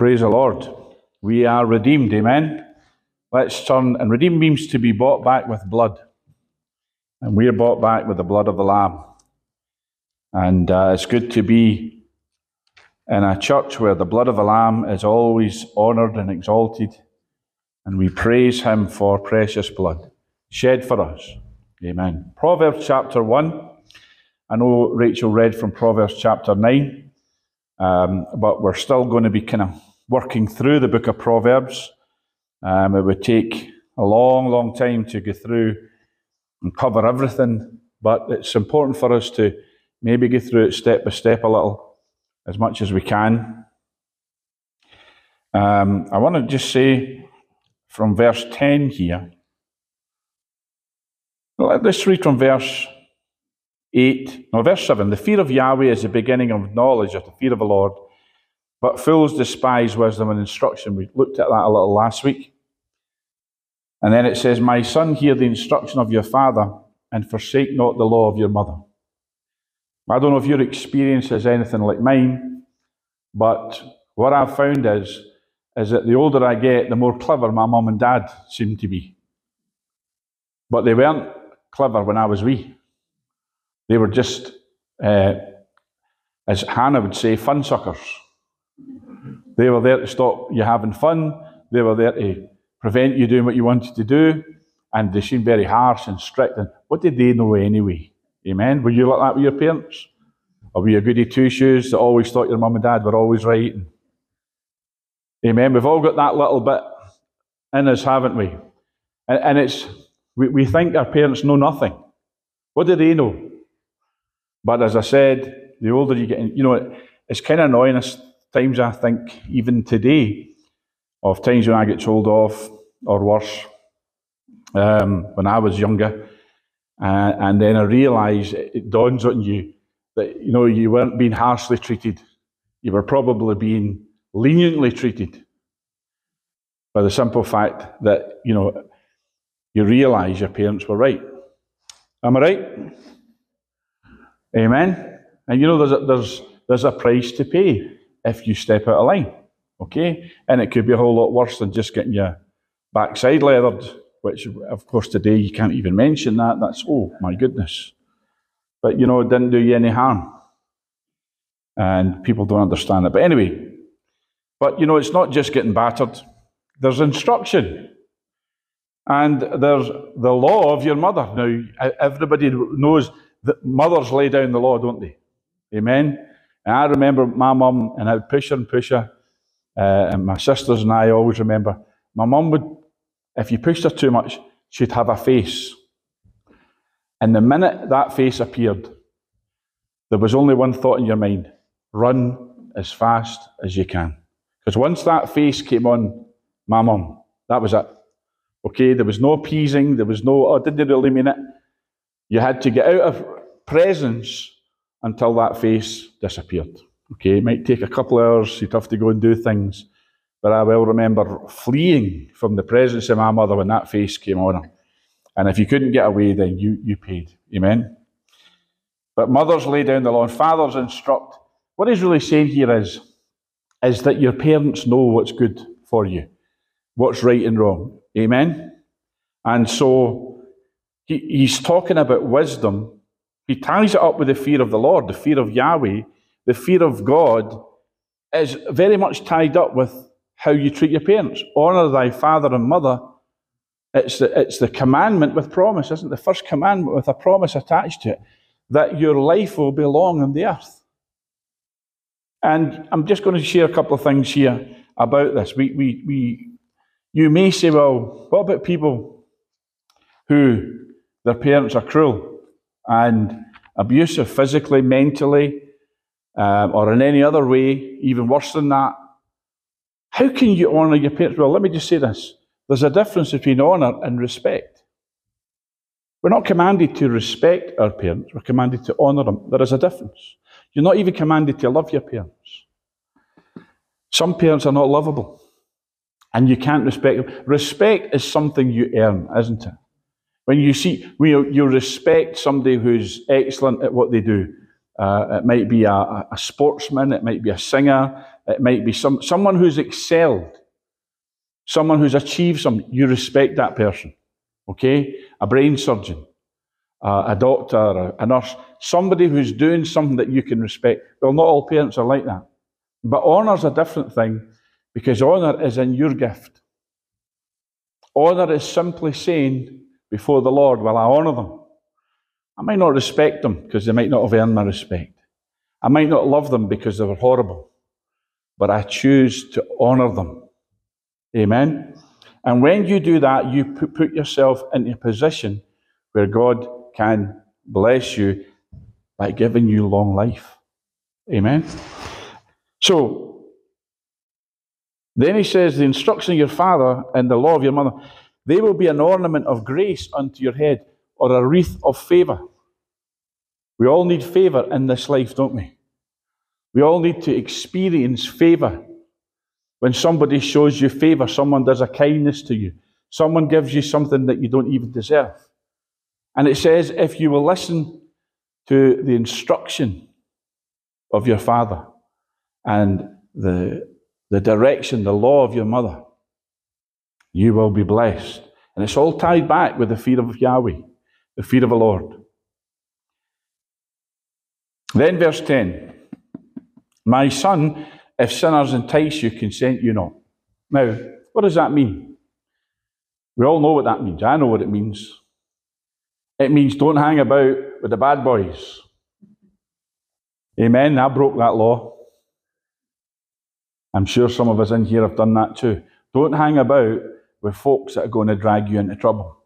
Praise the Lord. We are redeemed, amen. Let's turn, and redeem means to be bought back with blood. And we are bought back with the blood of the Lamb. And uh, it's good to be in a church where the blood of the Lamb is always honoured and exalted. And we praise Him for precious blood shed for us. Amen. Proverbs chapter 1. I know Rachel read from Proverbs chapter 9. Um, but we're still going to be kind of working through the book of Proverbs. Um, it would take a long, long time to go through and cover everything, but it's important for us to maybe go through it step by step a little, as much as we can. Um, I want to just say from verse 10 here. Let's read from verse 8, no, verse 7 The fear of Yahweh is the beginning of knowledge, of the fear of the Lord, but fools despise wisdom and instruction. We looked at that a little last week. And then it says, My son, hear the instruction of your father, and forsake not the law of your mother. I don't know if your experience is anything like mine, but what I've found is, is that the older I get, the more clever my mum and dad seem to be. But they weren't clever when I was wee. They were just, uh, as Hannah would say, fun suckers. They were there to stop you having fun. They were there to prevent you doing what you wanted to do. And they seemed very harsh and strict. And what did they know anyway? Amen. Were you like that with your parents? Or were you a goody two shoes that always thought your mum and dad were always right? Amen. We've all got that little bit in us, haven't we? And, and it's we, we think our parents know nothing. What do they know? But as I said, the older you get, you know, it's kind of annoying at times, I think, even today, of times when I get told off or worse, um, when I was younger. Uh, and then I realise it dawns on you that, you know, you weren't being harshly treated. You were probably being leniently treated by the simple fact that, you know, you realise your parents were right. Am I right? Amen. And you know, there's a, there's there's a price to pay if you step out of line. Okay, and it could be a whole lot worse than just getting your backside leathered, which of course today you can't even mention that. That's oh my goodness. But you know, it didn't do you any harm, and people don't understand it. But anyway, but you know, it's not just getting battered. There's instruction. And there's the law of your mother. Now, everybody knows that mothers lay down the law, don't they? Amen. And I remember my mum, and I would push her and push her, uh, and my sisters and I always remember. My mum would, if you pushed her too much, she'd have a face. And the minute that face appeared, there was only one thought in your mind run as fast as you can. Because once that face came on my mum, that was it. Okay, there was no appeasing, there was no, oh, did they really mean it? You had to get out of presence until that face disappeared. Okay, it might take a couple of hours, you'd have to go and do things. But I will remember fleeing from the presence of my mother when that face came on her. And if you couldn't get away, then you, you paid. Amen? But mothers lay down the law and fathers instruct. What he's really saying here is, is that your parents know what's good for you, what's right and wrong. Amen? And so he, he's talking about wisdom. He ties it up with the fear of the Lord, the fear of Yahweh. The fear of God is very much tied up with how you treat your parents. Honor thy father and mother. It's the, it's the commandment with promise, isn't it? The first commandment with a promise attached to it that your life will be long on the earth. And I'm just going to share a couple of things here about this. We, we, we, you may say, well, what about people who their parents are cruel and abusive physically, mentally, um, or in any other way, even worse than that. How can you honour your parents? Well, let me just say this there's a difference between honour and respect. We're not commanded to respect our parents, we're commanded to honour them. There is a difference. You're not even commanded to love your parents. Some parents are not lovable, and you can't respect them. Respect is something you earn, isn't it? When you see, you, you respect somebody who's excellent at what they do, Uh, it might be a, a, sportsman. It might be a singer. It might be some, someone who's excelled. Someone who's achieved something. You respect that person. Okay? A brain surgeon, uh, a doctor, a, a nurse. Somebody who's doing something that you can respect. Well, not all parents are like that. But honour's a different thing because honour is in your gift. Honour is simply saying before the Lord, Well, I honour them. I might not respect them because they might not have earned my respect. I might not love them because they were horrible. But I choose to honour them. Amen. And when you do that, you put yourself in a position where God can bless you by giving you long life. Amen. So, then he says, The instruction of your father and the law of your mother, they will be an ornament of grace unto your head, or a wreath of favour. We all need favour in this life, don't we? We all need to experience favour. When somebody shows you favour, someone does a kindness to you, someone gives you something that you don't even deserve. And it says, if you will listen to the instruction of your father and the, the direction, the law of your mother, you will be blessed. And it's all tied back with the fear of Yahweh, the fear of the Lord. Then, verse 10 My son, if sinners entice you, consent you not. Now, what does that mean? We all know what that means. I know what it means. It means don't hang about with the bad boys. Amen. I broke that law. I'm sure some of us in here have done that too. Don't hang about with folks that are going to drag you into trouble.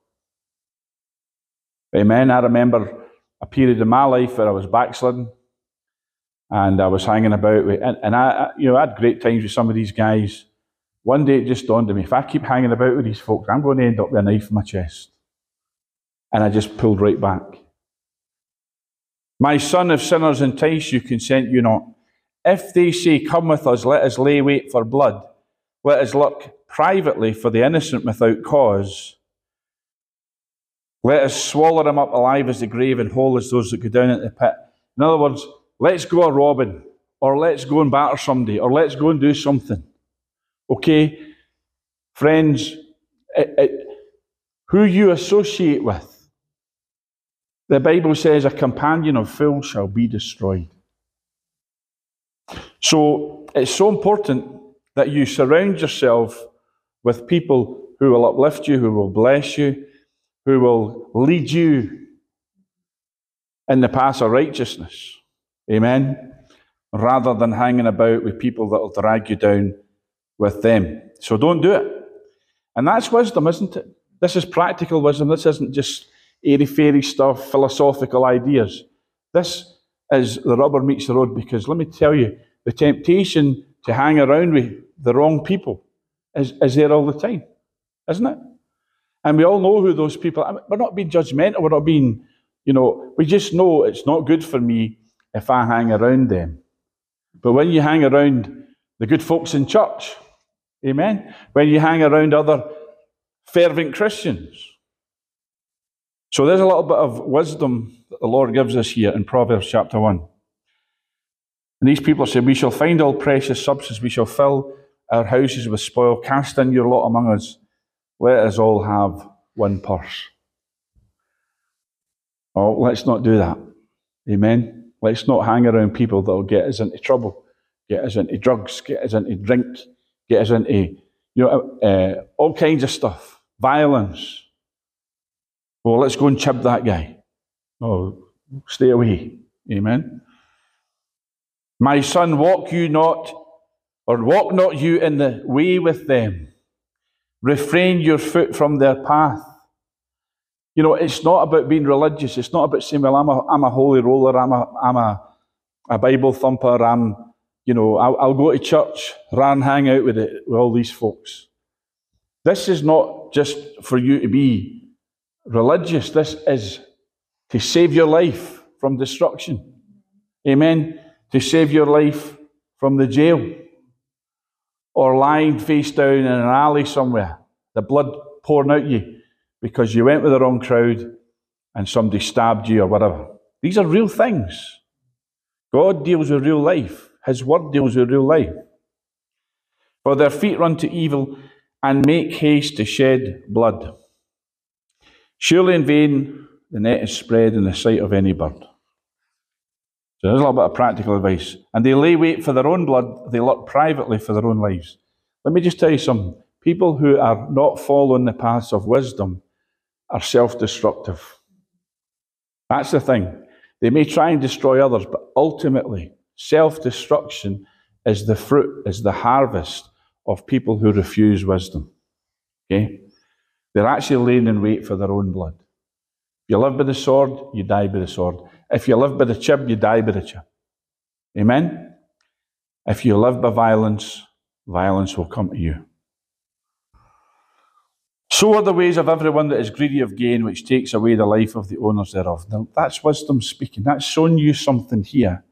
Amen. I remember a period in my life where I was backsliding and I was hanging about with, and, and I, you know, I had great times with some of these guys. One day it just dawned on me if I keep hanging about with these folks, I'm going to end up with a knife in my chest. And I just pulled right back. My son, if sinners entice you, consent you not. If they say, Come with us, let us lay wait for blood, let us look privately for the innocent without cause. Let us swallow them up alive as the grave and whole as those that go down into the pit. In other words, let's go a robbing, or let's go and batter somebody, or let's go and do something. Okay? Friends, it, it, who you associate with. The Bible says, a companion of fools shall be destroyed. So it's so important that you surround yourself with people who will uplift you, who will bless you, who will lead you in the path of righteousness. Amen. Rather than hanging about with people that will drag you down with them. So don't do it. And that's wisdom, isn't it? This is practical wisdom. This isn't just airy fairy stuff, philosophical ideas. This is the rubber meets the road because let me tell you, the temptation to hang around with the wrong people is, is there all the time, isn't it? And we all know who those people are. We're not being judgmental. We're not being, you know, we just know it's not good for me if I hang around them. But when you hang around the good folks in church, amen, when you hang around other fervent Christians. So there's a little bit of wisdom that the Lord gives us here in Proverbs chapter 1. And these people say, We shall find all precious substance, we shall fill our houses with spoil. Cast in your lot among us. Let us all have one purse. Oh, let's not do that. Amen. Let's not hang around people that will get us into trouble, get us into drugs, get us into drink, get us into you know uh, all kinds of stuff, violence. Well, let's go and chib that guy. Oh, stay away. Amen. My son, walk you not or walk not you in the way with them. Refrain your foot from their path. You know, it's not about being religious. It's not about saying, well, I'm a, I'm a holy roller, I'm a, I'm a, a Bible thumper, I'm, you know, I'll, I'll go to church, run, hang out with, it, with all these folks. This is not just for you to be religious. This is to save your life from destruction. Amen. To save your life from the jail or lying face down in an alley somewhere, the blood pouring out you because you went with the wrong crowd and somebody stabbed you or whatever. These are real things. God deals with real life. His word deals with real life. For their feet run to evil and make haste to shed blood. Surely in vain the net is spread in the sight of any bird. So there's a little bit of practical advice. And they lay wait for their own blood, they lurk privately for their own lives. Let me just tell you something. People who are not following the paths of wisdom are self destructive. That's the thing. They may try and destroy others, but ultimately, self destruction is the fruit, is the harvest of people who refuse wisdom. Okay? They're actually laying in wait for their own blood. You live by the sword, you die by the sword. If you live by the chib, you die by the chib. Amen? If you live by violence, violence will come to you. So are the ways of everyone that is greedy of gain, which takes away the life of the owners thereof. Now, that's wisdom speaking. That's showing you something here.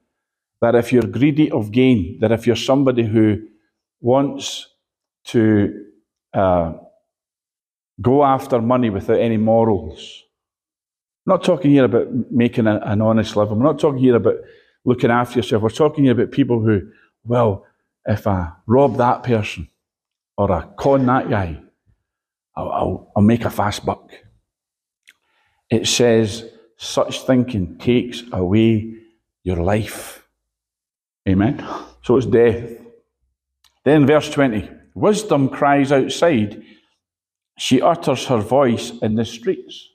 That if you're greedy of gain, that if you're somebody who wants to uh, go after money without any morals, I'm not talking here about making a, an honest living. I'm not talking here about looking after yourself. We're talking here about people who, well, if I rob that person or I con that guy, I'll, I'll, I'll make a fast buck. It says such thinking takes away your life. Amen. So it's death. Then, verse 20 Wisdom cries outside, she utters her voice in the streets.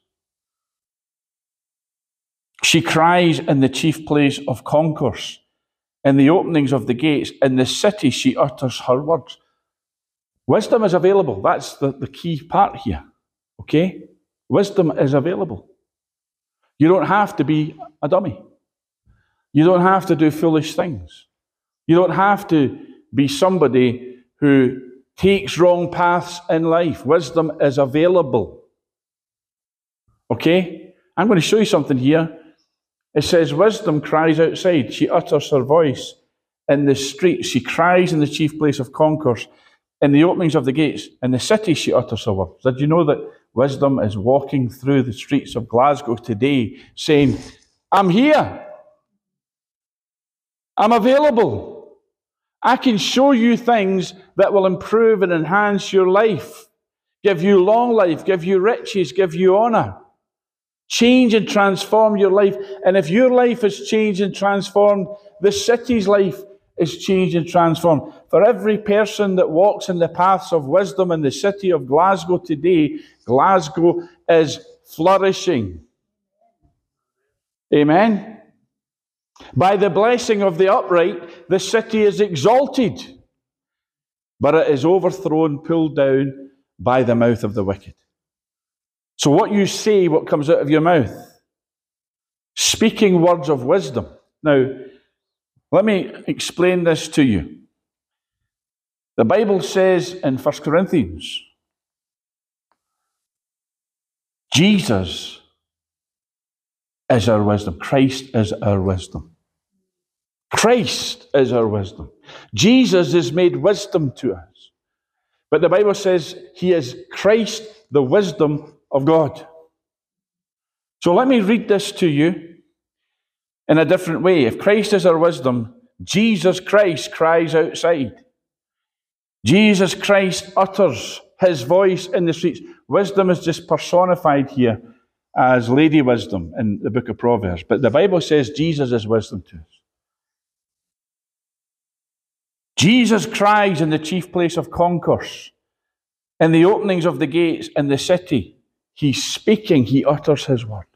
She cries in the chief place of concourse, in the openings of the gates, in the city she utters her words. Wisdom is available. That's the, the key part here. Okay? Wisdom is available. You don't have to be a dummy. You don't have to do foolish things. You don't have to be somebody who takes wrong paths in life. Wisdom is available. Okay? I'm going to show you something here. It says, Wisdom cries outside. She utters her voice in the street. She cries in the chief place of concourse in the openings of the gates, in the city she utters her words. Did you know that wisdom is walking through the streets of Glasgow today saying, I'm here. I'm available. I can show you things that will improve and enhance your life, give you long life, give you riches, give you honor. Change and transform your life. And if your life is changed and transformed, the city's life is changed and transformed. For every person that walks in the paths of wisdom in the city of Glasgow today, Glasgow is flourishing. Amen. By the blessing of the upright, the city is exalted, but it is overthrown, pulled down by the mouth of the wicked. So, what you say, what comes out of your mouth, speaking words of wisdom. Now, let me explain this to you. The Bible says in 1 Corinthians, Jesus is our wisdom. Christ is our wisdom. Christ is our wisdom. Jesus is made wisdom to us. But the Bible says he is Christ, the wisdom of God. So let me read this to you in a different way. If Christ is our wisdom, Jesus Christ cries outside. Jesus Christ utters his voice in the streets. Wisdom is just personified here as Lady Wisdom in the book of Proverbs. But the Bible says Jesus is wisdom to us. Jesus cries in the chief place of concourse, in the openings of the gates in the city. He's speaking, he utters his word.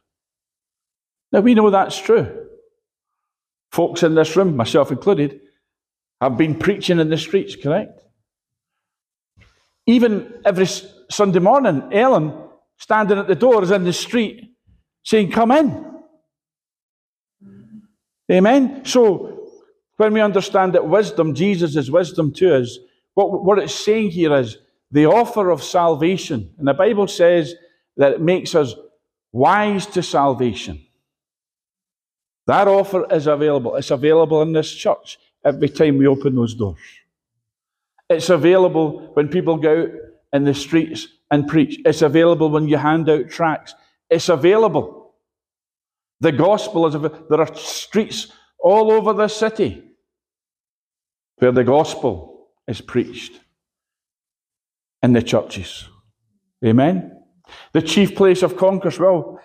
Now we know that's true. Folks in this room, myself included, have been preaching in the streets, correct? Even every Sunday morning, Ellen, standing at the door, is in the street saying, Come in. Amen. So, when we understand that wisdom, Jesus is wisdom to us, what, what it's saying here is the offer of salvation. And the Bible says that it makes us wise to salvation. That offer is available. It's available in this church every time we open those doors. It's available when people go out in the streets and preach. It's available when you hand out tracts. It's available. The gospel is available. There are streets all over the city where the gospel is preached in the churches. Amen. The chief place of concourse, well,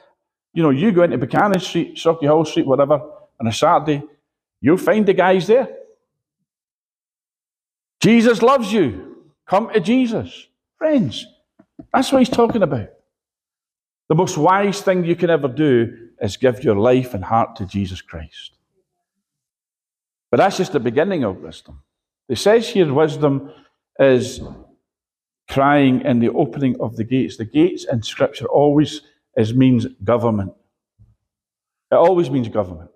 you know, you go into Buchanan Street, Sauchiehall Street, whatever, on a Saturday, you'll find the guys there. Jesus loves you. Come to Jesus. Friends, that's what he's talking about. The most wise thing you can ever do is give your life and heart to Jesus Christ. But that's just the beginning of wisdom. It says here wisdom is crying in the opening of the gates. The gates in Scripture always is, means government. It always means government.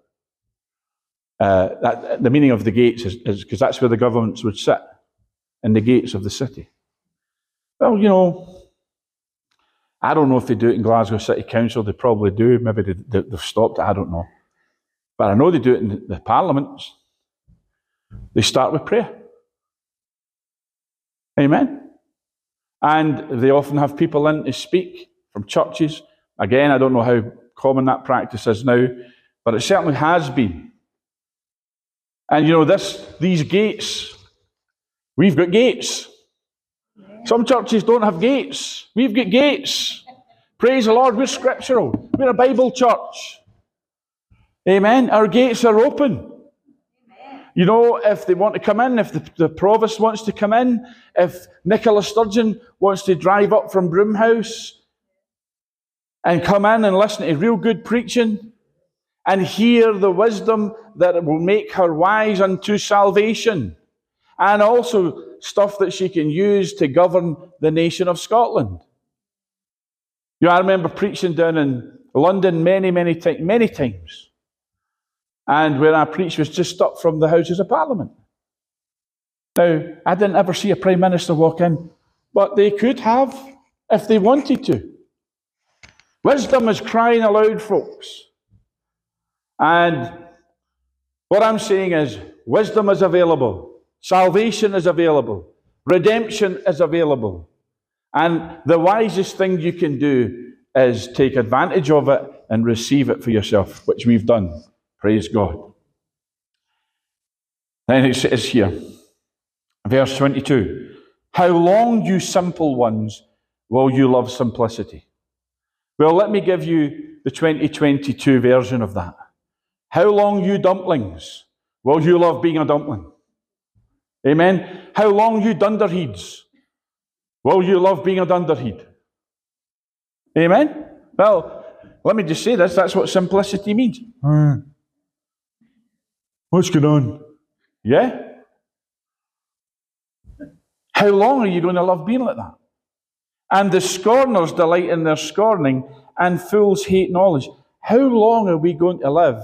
Uh, that, the meaning of the gates is because that's where the governments would sit, in the gates of the city. Well, you know, I don't know if they do it in Glasgow City Council. They probably do. Maybe they, have stopped it. I don't know. But I know they do it in the parliaments. They start with prayer. Amen. And they often have people in to speak from churches. Again, I don't know how common that practice is now, but it certainly has been. And you know, this these gates, we've got gates. Some churches don't have gates. We've got gates. Praise the Lord, we're scriptural. We're a Bible church. Amen. Our gates are open. You know, if they want to come in, if the, the provost wants to come in, if Nicola Sturgeon wants to drive up from Broomhouse and come in and listen to real good preaching and hear the wisdom that will make her wise unto salvation, and also stuff that she can use to govern the nation of Scotland. You know, I remember preaching down in London many, many, many times. And where I preached was just up from the Houses of Parliament. Now, I didn't ever see a Prime Minister walk in, but they could have if they wanted to. Wisdom is crying aloud, folks. And what I'm saying is, wisdom is available, salvation is available, redemption is available. And the wisest thing you can do is take advantage of it and receive it for yourself, which we've done. Praise God. Then it says here, verse 22 How long, you simple ones, will you love simplicity? Well, let me give you the 2022 version of that. How long, you dumplings, will you love being a dumpling? Amen. How long, you dunderheads, will you love being a dunderhead? Amen. Well, let me just say this that's what simplicity means. Hmm. What's going on? Yeah? How long are you going to love being like that? And the scorners delight in their scorning, and fools hate knowledge. How long are we going to live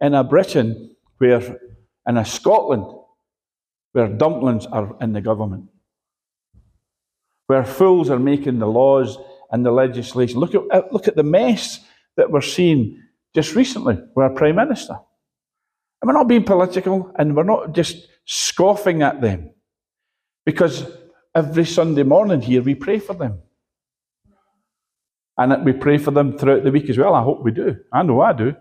in a Britain where, in a Scotland, where dumplings are in the government? Where fools are making the laws and the legislation. Look at, uh, look at the mess that we're seeing just recently with our Prime Minister. And we're not being political and we're not just scoffing at them. Because every Sunday morning here we pray for them. And we pray for them throughout the week as well. I hope we do. I know I do.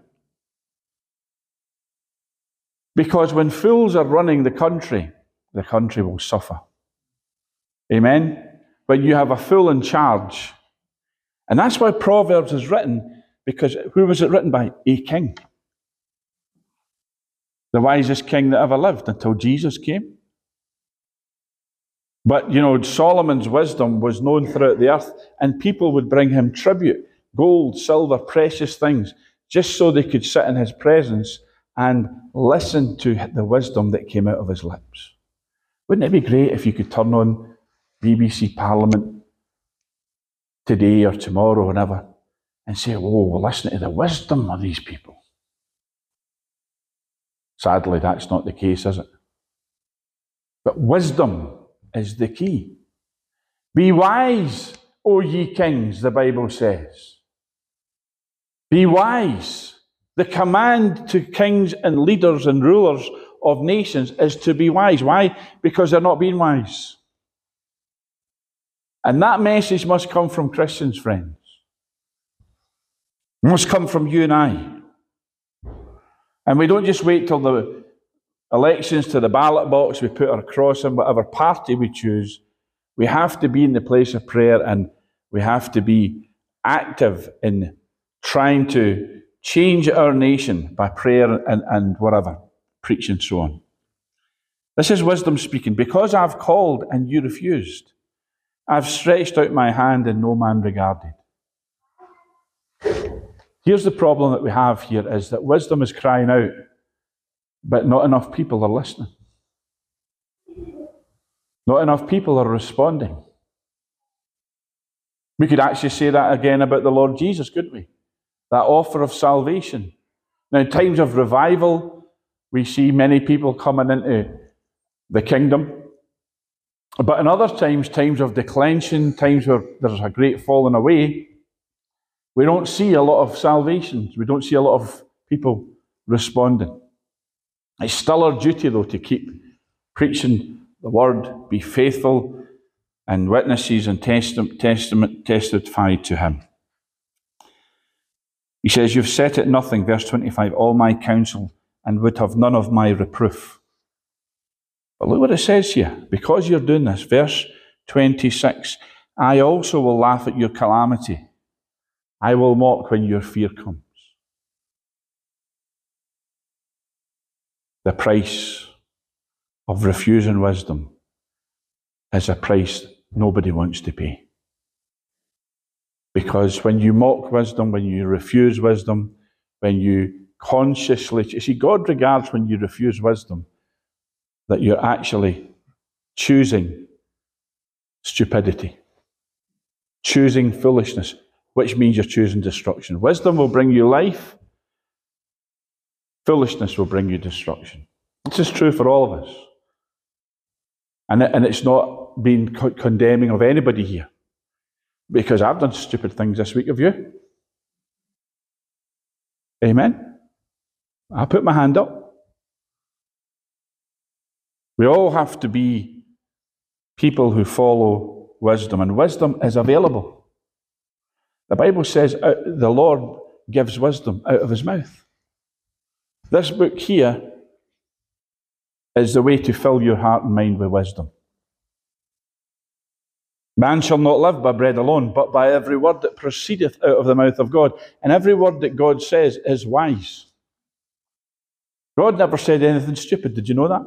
Because when fools are running the country, the country will suffer. Amen? When you have a fool in charge. And that's why Proverbs is written, because who was it written by? A king the wisest king that ever lived until Jesus came. But, you know, Solomon's wisdom was known throughout the earth, and people would bring him tribute gold, silver, precious things just so they could sit in his presence and listen to the wisdom that came out of his lips. Wouldn't it be great if you could turn on BBC Parliament today or tomorrow or whenever and say, we're listening to the wisdom of these people? Sadly, that's not the case, is it? But wisdom is the key. Be wise, O ye kings, the Bible says. Be wise. The command to kings and leaders and rulers of nations is to be wise. Why? Because they're not being wise. And that message must come from Christians, friends. It must come from you and I. And we don't just wait till the elections to the ballot box, we put our cross in whatever party we choose. We have to be in the place of prayer and we have to be active in trying to change our nation by prayer and, and whatever, preach and so on. This is wisdom speaking. Because I've called and you refused, I've stretched out my hand and no man regarded. Here's the problem that we have here is that wisdom is crying out, but not enough people are listening. Not enough people are responding. We could actually say that again about the Lord Jesus, couldn't we? That offer of salvation. Now, in times of revival, we see many people coming into the kingdom. But in other times, times of declension, times where there's a great falling away, we don't see a lot of salvations. We don't see a lot of people responding. It's still our duty, though, to keep preaching the word, be faithful, and witnesses and testament, testament testify to him. He says, You've set at nothing, verse 25, all my counsel, and would have none of my reproof. But look what it says here. Because you're doing this, verse 26, I also will laugh at your calamity. I will mock when your fear comes. The price of refusing wisdom is a price nobody wants to pay. Because when you mock wisdom, when you refuse wisdom, when you consciously, you see, God regards when you refuse wisdom that you're actually choosing stupidity, choosing foolishness, which means you're choosing destruction. Wisdom will bring you life, foolishness will bring you destruction. This is true for all of us. And, and it's not being condemning of anybody here. Because I've done stupid things this week, have you? Amen? I put my hand up. We all have to be people who follow wisdom, and wisdom is available. The Bible says uh, the Lord gives wisdom out of his mouth. This book here is the way to fill your heart and mind with wisdom. Man shall not live by bread alone, but by every word that proceedeth out of the mouth of God. And every word that God says is wise. God never said anything stupid. Did you know that?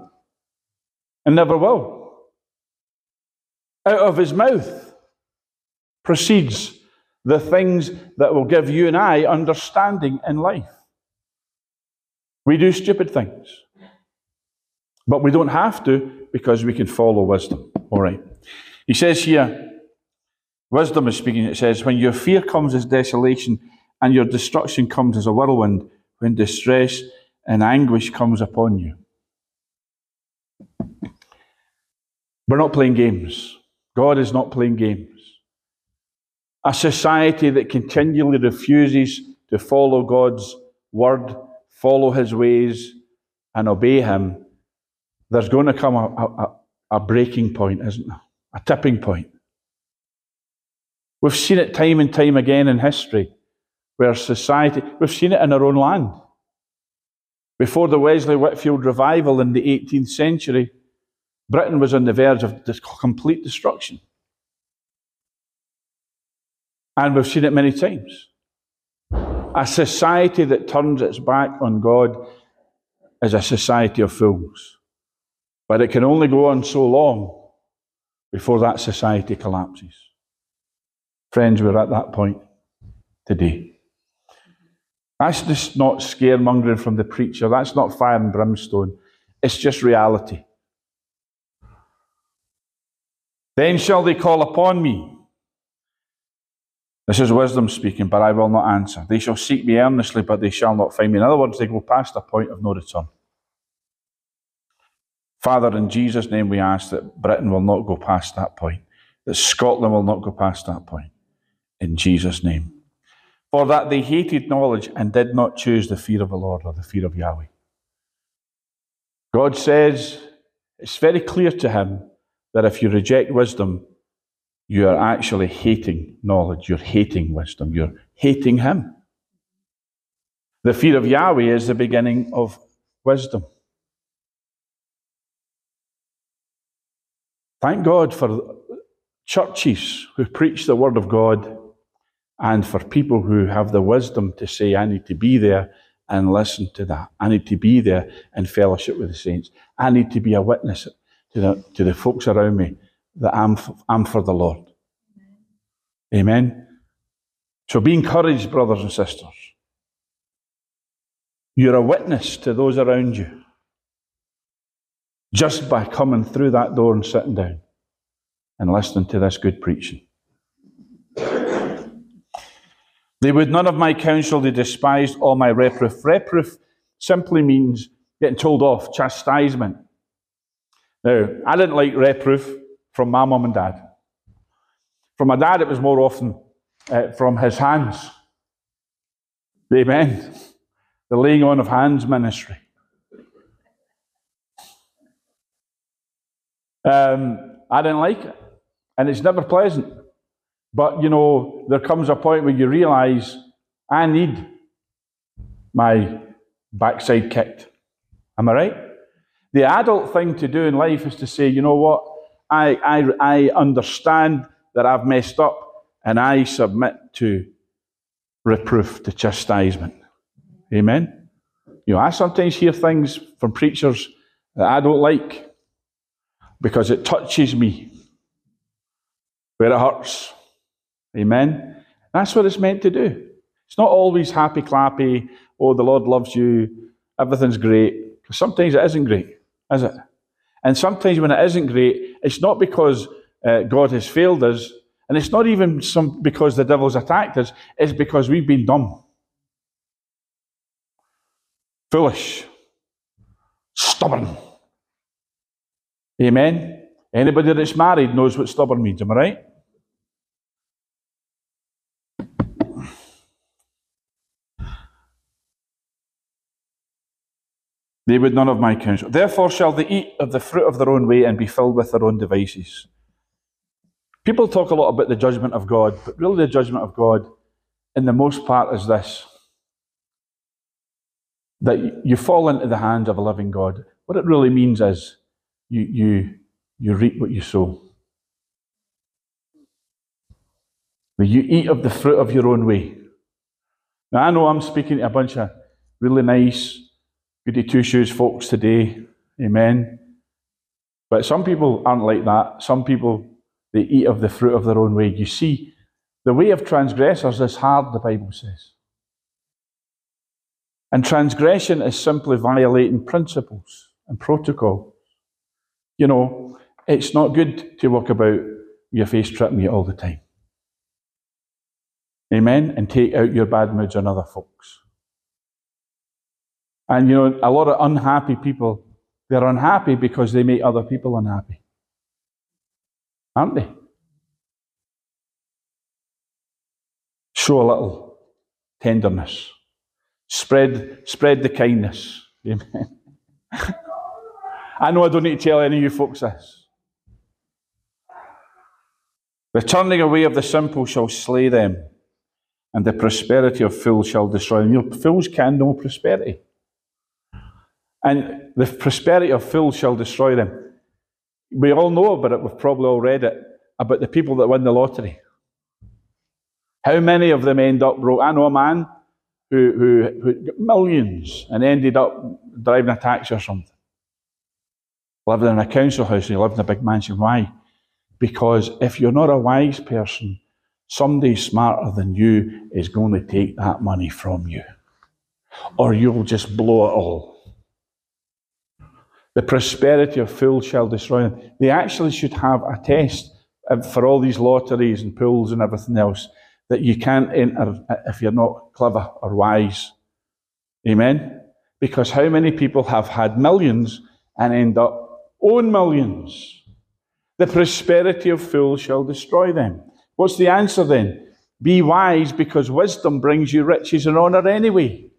and never will. Out of his mouth proceeds the things that will give you and I understanding in life. We do stupid things, but we don't have to because we can follow wisdom. All right. He says here, wisdom is speaking, it says, when your fear comes as desolation and your destruction comes as a whirlwind, when distress and anguish comes upon you. We're not playing games. God is not playing games. A society that continually refuses to follow God's word, follow his ways, and obey him, there's going to come a, a, a breaking point, isn't there? A tipping point. We've seen it time and time again in history where society, we've seen it in our own land. Before the Wesley Whitefield revival in the 18th century, Britain was on the verge of complete destruction. And we've seen it many times. A society that turns its back on God is a society of fools. But it can only go on so long before that society collapses. Friends, we're at that point today. That's just not scaremongering from the preacher. That's not fire and brimstone. It's just reality. Then shall they call upon me. This is wisdom speaking, but I will not answer. They shall seek me earnestly, but they shall not find me. In other words, they go past a point of no return. Father, in Jesus' name, we ask that Britain will not go past that point, that Scotland will not go past that point. In Jesus' name. For that they hated knowledge and did not choose the fear of the Lord or the fear of Yahweh. God says, it's very clear to him that if you reject wisdom, you are actually hating knowledge. You're hating wisdom. You're hating Him. The fear of Yahweh is the beginning of wisdom. Thank God for churches who preach the Word of God and for people who have the wisdom to say, I need to be there and listen to that. I need to be there and fellowship with the saints. I need to be a witness to the, to the folks around me that I'm, I'm for the Lord. Amen. So be encouraged, brothers and sisters. You're a witness to those around you just by coming through that door and sitting down and listening to this good preaching. They would none of my counsel, they despised all my reproof. Reproof simply means getting told off, chastisement. Now, I didn't like reproof from my mum and dad. From my dad, it was more often uh, from his hands. Amen. The laying on of hands ministry. Um, I didn't like it. And it's never pleasant. But, you know, there comes a point where you realize I need my backside kicked. Am I right? The adult thing to do in life is to say, you know what? I, I, I understand that I've messed up and I submit to reproof, to chastisement. Amen? You know, I sometimes hear things from preachers that I don't like because it touches me where it hurts. Amen? That's what it's meant to do. It's not always happy clappy, oh, the Lord loves you, everything's great. Because sometimes it isn't great, is it? And sometimes when it isn't great, it's not because uh, God has failed us, and it's not even some, because the devil's attacked us, it's because we've been dumb, foolish, stubborn. Amen? Anybody that's married knows what stubborn means, am I right? They would none of my counsel. Therefore shall they eat of the fruit of their own way and be filled with their own devices. People talk a lot about the judgment of God, but really the judgment of God, in the most part, is this that you fall into the hands of a living God. What it really means is you, you, you reap what you sow. That you eat of the fruit of your own way. Now, I know I'm speaking to a bunch of really nice, goody two shoes folks today. Amen. But some people aren't like that. Some people, they eat of the fruit of their own way. You see, the way of transgressors is hard, the Bible says. And transgression is simply violating principles and protocol. You know, it's not good to walk about your face tripping you all the time. Amen? And take out your bad moods on other folks. And you know, a lot of unhappy people, they're unhappy because they make other people unhappy. Aren't they? Show a little tenderness. Spread, spread the kindness. Amen. I know I don't need to tell any of you folks this. The turning away of the simple shall slay them, and the prosperity of fools shall destroy them. You know, fools can know prosperity. And the prosperity of fools shall destroy them. We all know about it, we've probably all read it, about the people that win the lottery. How many of them end up broke? I know a man who, who, who got millions and ended up driving a taxi or something. Living in a council house and he lived in a big mansion. Why? Because if you're not a wise person, somebody smarter than you is going to take that money from you. Or you'll just blow it all. The prosperity of fools shall destroy them. They actually should have a test uh, for all these lotteries and pools and everything else that you can't enter uh, if you're not clever or wise. Amen? Because how many people have had millions and end up own millions? The prosperity of fools shall destroy them. What's the answer then? Be wise because wisdom brings you riches and honor anyway.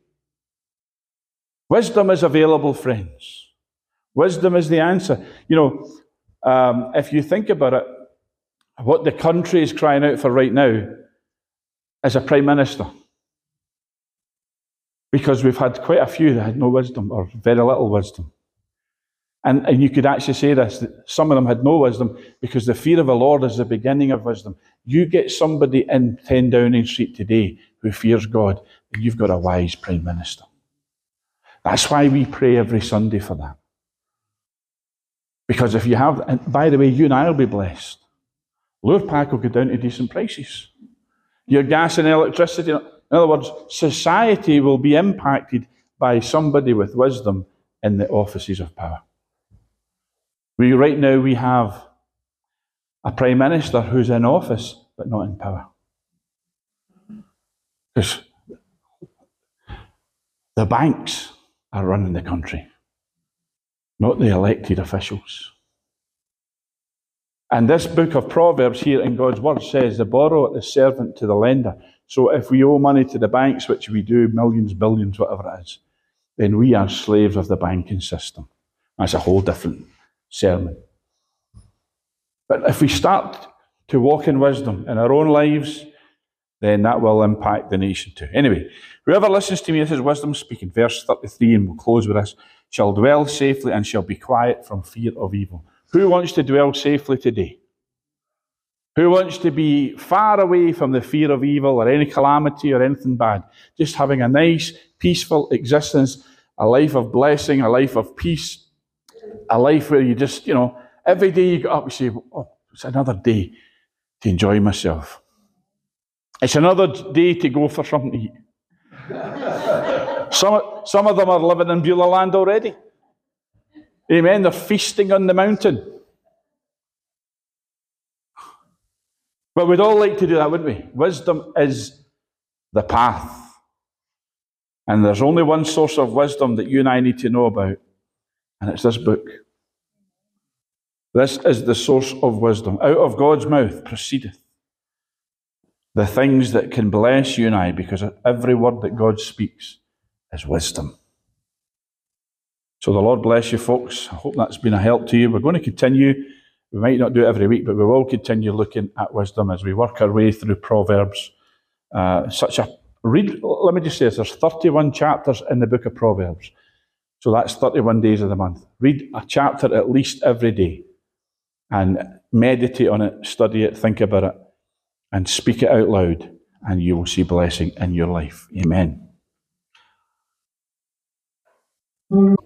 Wisdom is available, friends. Wisdom is the answer. You know, um, if you think about it, what the country is crying out for right now is a prime minister. Because we've had quite a few that had no wisdom or very little wisdom. And, and you could actually say this some of them had no wisdom because the fear of the Lord is the beginning of wisdom. You get somebody in 10 Downing Street today who fears God, and you've got a wise Prime Minister. That's why we pray every Sunday for that. Because if you have, and by the way, you and I will be blessed. Lurpak will go down to decent prices. Your gas and electricity, in other words, society will be impacted by somebody with wisdom in the offices of power. We right now we have a prime minister who's in office but not in power. Because the banks are running the country, not the elected officials. And this book of Proverbs here in God's Word says the borrower is servant to the lender. So if we owe money to the banks, which we do, millions, billions, whatever it is, then we are slaves of the banking system. That's a whole different sermon. But if we start to walk in wisdom in our own lives, then that will impact the nation too. Anyway, whoever listens to me, this is wisdom speaking. Verse 33, and we'll close with this shall dwell safely and shall be quiet from fear of evil. Who wants to dwell safely today? Who wants to be far away from the fear of evil or any calamity or anything bad? Just having a nice, peaceful existence, a life of blessing, a life of peace, a life where you just, you know, every day you get up and say, oh, it's another day to enjoy myself. It's another day to go for something to eat. Some, some of them are living in Beulah land already. Amen. They're feasting on the mountain. But we'd all like to do that, wouldn't we? Wisdom is the path. And there's only one source of wisdom that you and I need to know about, and it's this book. This is the source of wisdom. Out of God's mouth proceedeth the things that can bless you and I, because every word that God speaks is wisdom. So the Lord bless you, folks. I hope that's been a help to you. We're going to continue. We might not do it every week, but we will continue looking at wisdom as we work our way through Proverbs. Uh, such a read. Let me just say this: there's 31 chapters in the book of Proverbs, so that's 31 days of the month. Read a chapter at least every day, and meditate on it, study it, think about it, and speak it out loud, and you will see blessing in your life. Amen. Mm-hmm.